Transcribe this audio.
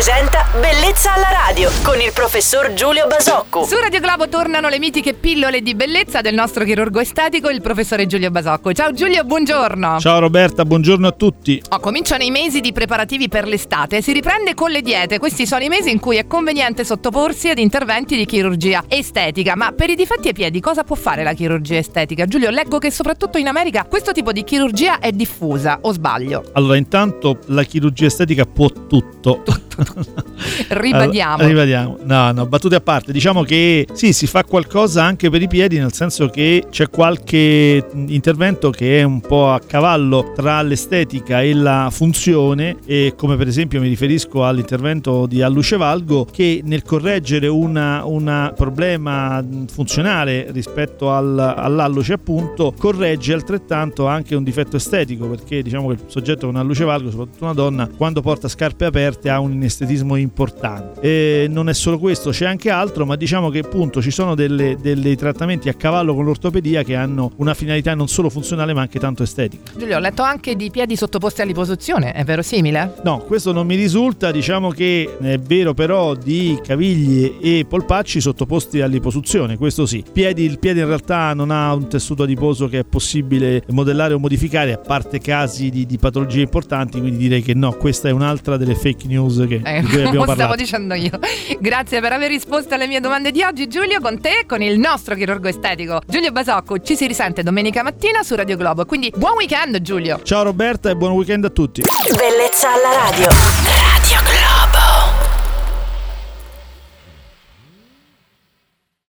presenta Bellezza alla radio con il professor Giulio Basocco. Su Radio Globo tornano le mitiche pillole di bellezza del nostro chirurgo estetico, il professore Giulio Basocco. Ciao Giulio, buongiorno. Ciao Roberta, buongiorno a tutti. Oh, cominciano i mesi di preparativi per l'estate, si riprende con le diete. Questi sono i mesi in cui è conveniente sottoporsi ad interventi di chirurgia estetica. Ma per i difetti ai piedi cosa può fare la chirurgia estetica? Giulio, leggo che soprattutto in America questo tipo di chirurgia è diffusa, o sbaglio? Allora, intanto la chirurgia estetica può tutto. 哈 哈 Ribadiamo. Ribadiamo. No, no, battute a parte. Diciamo che sì, si fa qualcosa anche per i piedi, nel senso che c'è qualche intervento che è un po' a cavallo tra l'estetica e la funzione, e come per esempio mi riferisco all'intervento di Allucevalgo, che nel correggere un problema funzionale rispetto al, all'alluce, appunto, corregge altrettanto anche un difetto estetico, perché diciamo che il soggetto con allucevalgo, soprattutto una donna, quando porta scarpe aperte ha un inestetismo importante. E non è solo questo, c'è anche altro, ma diciamo che appunto ci sono delle, dei trattamenti a cavallo con l'ortopedia che hanno una finalità non solo funzionale ma anche tanto estetica. Giulio, ho letto anche di piedi sottoposti all'iposizione, è verosimile? No, questo non mi risulta, diciamo che è vero però di caviglie e polpacci sottoposti all'iposuzione, questo sì. Piedi, il piede in realtà non ha un tessuto adiposo che è possibile modellare o modificare, a parte casi di, di patologie importanti, quindi direi che no, questa è un'altra delle fake news che, eh, di cui abbiamo parlato. Stavo dicendo io. Grazie per aver risposto alle mie domande di oggi, Giulio, con te, con il nostro chirurgo estetico Giulio Basocco. Ci si risente domenica mattina su Radio Globo. Quindi buon weekend, Giulio. Ciao Roberta e buon weekend a tutti. Bellezza alla radio.